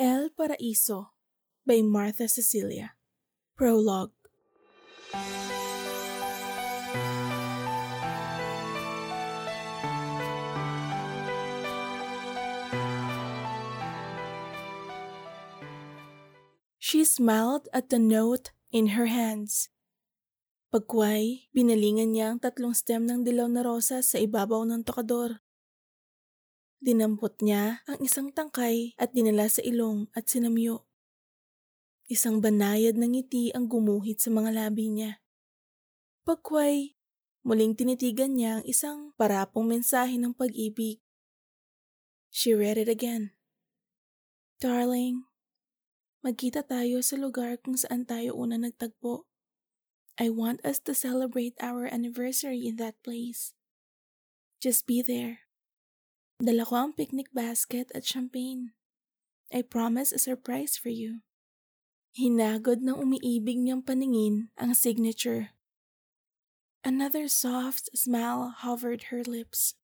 El Paraiso by Martha Cecilia. Prologue. She smiled at the note in her hands. Pagkway, binalingan niya ang tatlong stem ng dilaw na rosa sa ibabaw ng tokador. Dinampot niya ang isang tangkay at dinala sa ilong at sinamyo. Isang banayad ng ngiti ang gumuhit sa mga labi niya. Pagkway, muling tinitigan niya ang isang parapong mensahe ng pag-ibig. She read it again. Darling, magkita tayo sa lugar kung saan tayo una nagtagpo. I want us to celebrate our anniversary in that place. Just be there. Dala ko ang picnic basket at champagne. I promise a surprise for you. Hinagod ng umiibig niyang paningin ang signature. Another soft smile hovered her lips.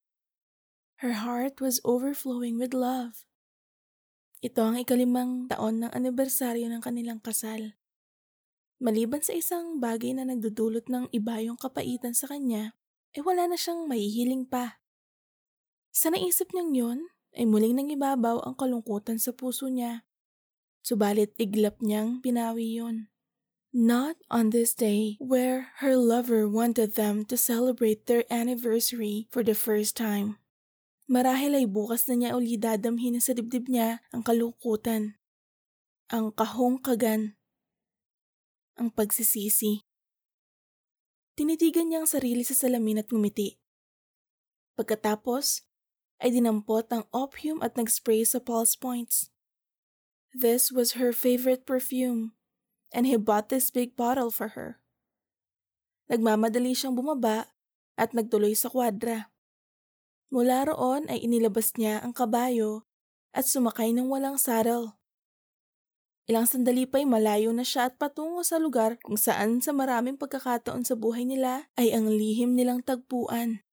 Her heart was overflowing with love. Ito ang ikalimang taon ng anibersaryo ng kanilang kasal. Maliban sa isang bagay na nagdudulot ng iba yung kapaitan sa kanya, ay eh wala na siyang mahihiling pa. Sa naisip niyang yun, ay muling nangibabaw ang kalungkutan sa puso niya. Subalit iglap niyang pinawi yun. Not on this day where her lover wanted them to celebrate their anniversary for the first time. Marahil ay bukas na niya uli dadamhin sa dibdib niya ang kalungkutan, ang kahungkagan, ang pagsisisi. Tinitigan niya ang sarili sa salamin at ngumiti. Pagkatapos, ay dinampot ang opium at nag-spray sa pulse points. This was her favorite perfume, and he bought this big bottle for her. Nagmamadali siyang bumaba at nagtuloy sa kwadra. Mula roon ay inilabas niya ang kabayo at sumakay ng walang saddle. Ilang sandali pa'y malayo na siya at patungo sa lugar kung saan sa maraming pagkakataon sa buhay nila ay ang lihim nilang tagpuan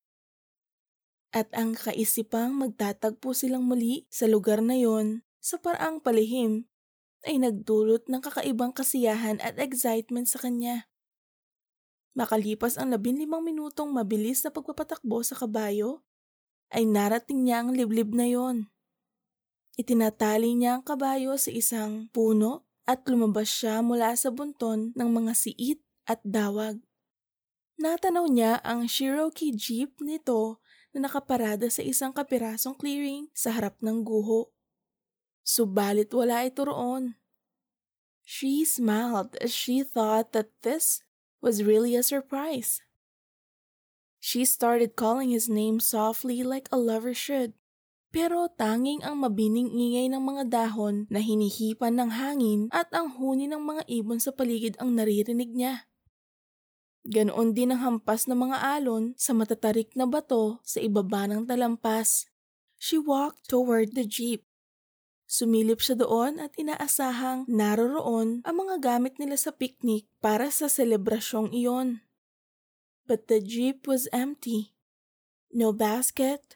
at ang kaisipang magtatagpo silang muli sa lugar na yon sa paraang palihim ay nagdulot ng kakaibang kasiyahan at excitement sa kanya. Makalipas ang labinlimang minutong mabilis na pagpapatakbo sa kabayo, ay narating niya ang liblib na yon. Itinatali niya ang kabayo sa isang puno at lumabas siya mula sa bunton ng mga siit at dawag. Natanaw niya ang Cherokee Jeep nito na nakaparada sa isang kapirasong clearing sa harap ng guho. Subalit wala ito roon. She smiled as she thought that this was really a surprise. She started calling his name softly like a lover should. Pero tanging ang mabining ingay ng mga dahon na hinihipan ng hangin at ang huni ng mga ibon sa paligid ang naririnig niya. Ganoon din ang hampas ng mga alon sa matatarik na bato sa ibaba ng talampas. She walked toward the jeep. Sumilip siya doon at inaasahang naroroon ang mga gamit nila sa picnic para sa selebrasyong iyon. But the jeep was empty. No basket,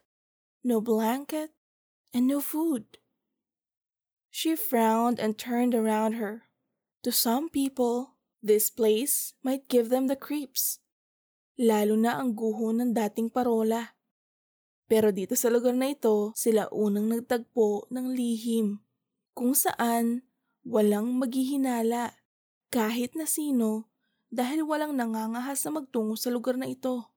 no blanket, and no food. She frowned and turned around her. To some people, This place might give them the creeps. Lalo na ang guho ng dating parola. Pero dito sa lugar na ito, sila unang nagtagpo ng lihim. Kung saan walang maghihinala kahit na sino dahil walang nangangahas na magtungo sa lugar na ito.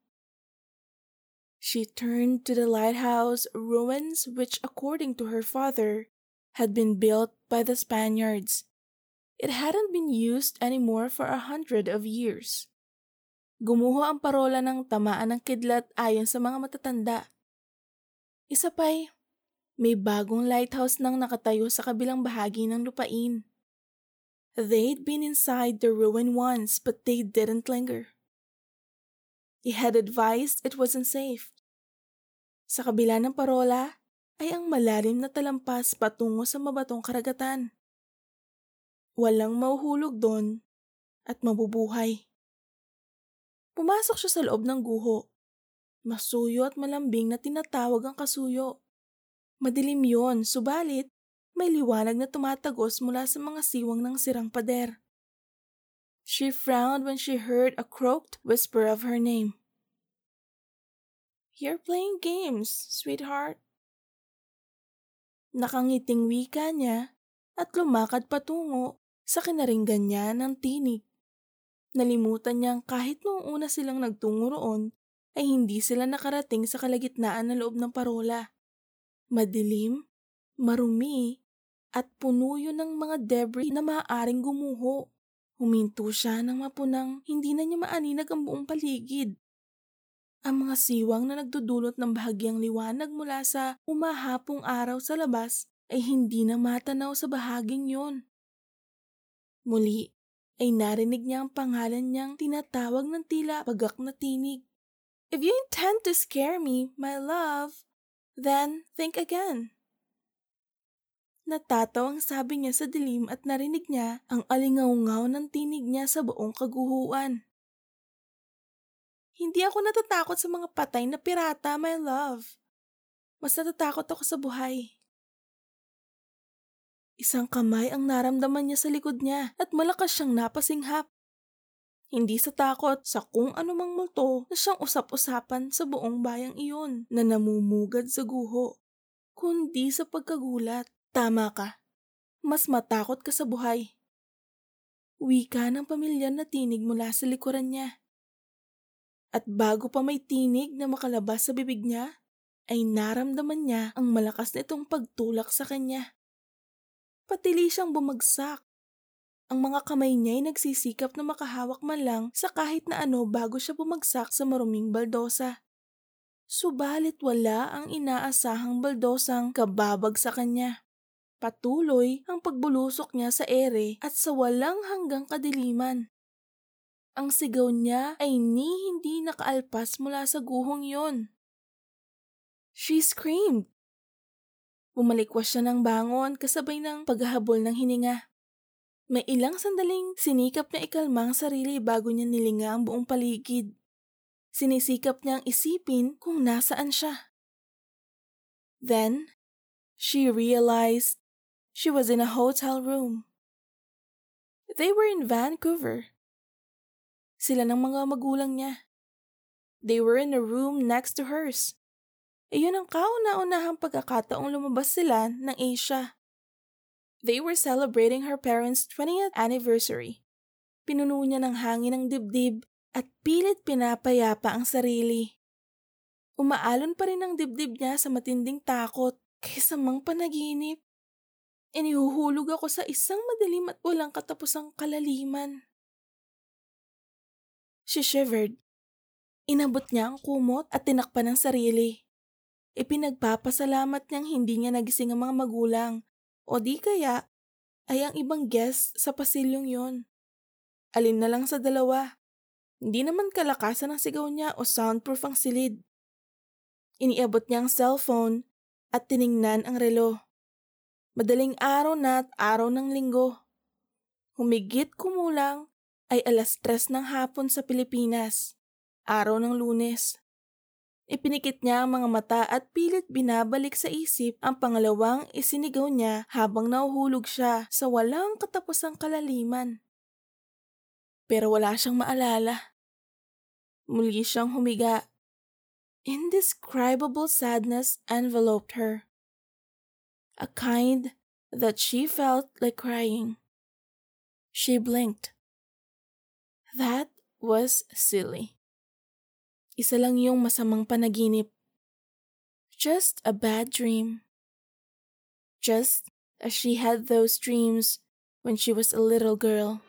She turned to the lighthouse ruins which according to her father had been built by the Spaniards It hadn't been used anymore for a hundred of years. Gumuho ang parola ng tamaan ng kidlat ayon sa mga matatanda. Isa pa'y, may bagong lighthouse nang nakatayo sa kabilang bahagi ng lupain. They'd been inside the ruin once but they didn't linger. He had advised it wasn't safe. Sa kabila ng parola ay ang malalim na talampas patungo sa mabatong karagatan. Walang mauhulog doon at mabubuhay. Pumasok siya sa loob ng guho. Masuyo at malambing na tinatawag ang kasuyo. Madilim yon, subalit may liwanag na tumatagos mula sa mga siwang ng sirang pader. She frowned when she heard a croaked whisper of her name. You're playing games, sweetheart. Nakangiting wika niya at lumakad patungo sa kinaringgan niya ng tinig. Nalimutan niyang kahit noong una silang nagtungo roon ay hindi sila nakarating sa kalagitnaan ng loob ng parola. Madilim, marumi, at puno yun ng mga debris na maaaring gumuho. Huminto siya ng mapunang hindi na niya maaninag ang buong paligid. Ang mga siwang na nagdudulot ng bahagyang liwanag mula sa umahapong araw sa labas ay hindi na matanaw sa bahaging yon. Muli ay narinig niya ang pangalan niyang tinatawag ng tila pagak na tinig. If you intend to scare me, my love, then think again. Natataw ang sabi niya sa dilim at narinig niya ang alingaw-ngaw ng tinig niya sa buong kaguhuan. Hindi ako natatakot sa mga patay na pirata, my love. Mas natatakot ako sa buhay. Isang kamay ang naramdaman niya sa likod niya at malakas siyang napasinghap. Hindi sa takot sa kung anumang multo na siyang usap-usapan sa buong bayang iyon na namumugad sa guho, kundi sa pagkagulat. Tama ka. Mas matakot ka sa buhay. Wika ng pamilya na tinig mula sa likuran niya. At bago pa may tinig na makalabas sa bibig niya, ay naramdaman niya ang malakas nitong pagtulak sa kanya. Patili siyang bumagsak. Ang mga kamay niya ay nagsisikap na makahawak man lang sa kahit na ano bago siya bumagsak sa maruming baldosa. Subalit wala ang inaasahang baldosang kababag sa kanya. Patuloy ang pagbulusok niya sa ere at sa walang hanggang kadiliman. Ang sigaw niya ay ni hindi nakaalpas mula sa guhong yon. She screamed. Bumalikwas siya ng bangon kasabay ng paghahabol ng hininga. May ilang sandaling sinikap na ikalma ang sarili bago niya nilinga ang buong paligid. Sinisikap niyang isipin kung nasaan siya. Then, she realized She was in a hotel room. They were in Vancouver. Sila ng mga magulang niya. They were in a room next to hers. Iyon ang kauna-unahang pagkakataong lumabas sila ng Asia. They were celebrating her parents' 20th anniversary. Pinuno niya ng hangin ang dibdib at pilit pinapayapa ang sarili. Umaalon pa rin ang dibdib niya sa matinding takot kaysa mang panaginip. Inihuhulog ako sa isang madilim at walang katapusang kalaliman. She shivered. Inabot niya ang kumot at tinakpan ng sarili. Ipinagpapasalamat niyang hindi niya nagising ang mga magulang o di kaya ay ang ibang guest sa pasilyong yon. Alin na lang sa dalawa. Hindi naman kalakasan ang sigaw niya o soundproof ang silid. Iniabot niya ang cellphone at tiningnan ang relo. Madaling araw na at araw ng linggo. Humigit kumulang ay alas tres ng hapon sa Pilipinas, araw ng lunes. Ipinikit niya ang mga mata at pilit binabalik sa isip ang pangalawang isinigaw niya habang nauhulog siya sa walang katapusang kalaliman. Pero wala siyang maalala. Muli siyang humiga. Indescribable sadness enveloped her a kind that she felt like crying. She blinked. That was silly. Isa lang yung masamang panaginip. Just a bad dream. Just as she had those dreams when she was a little girl.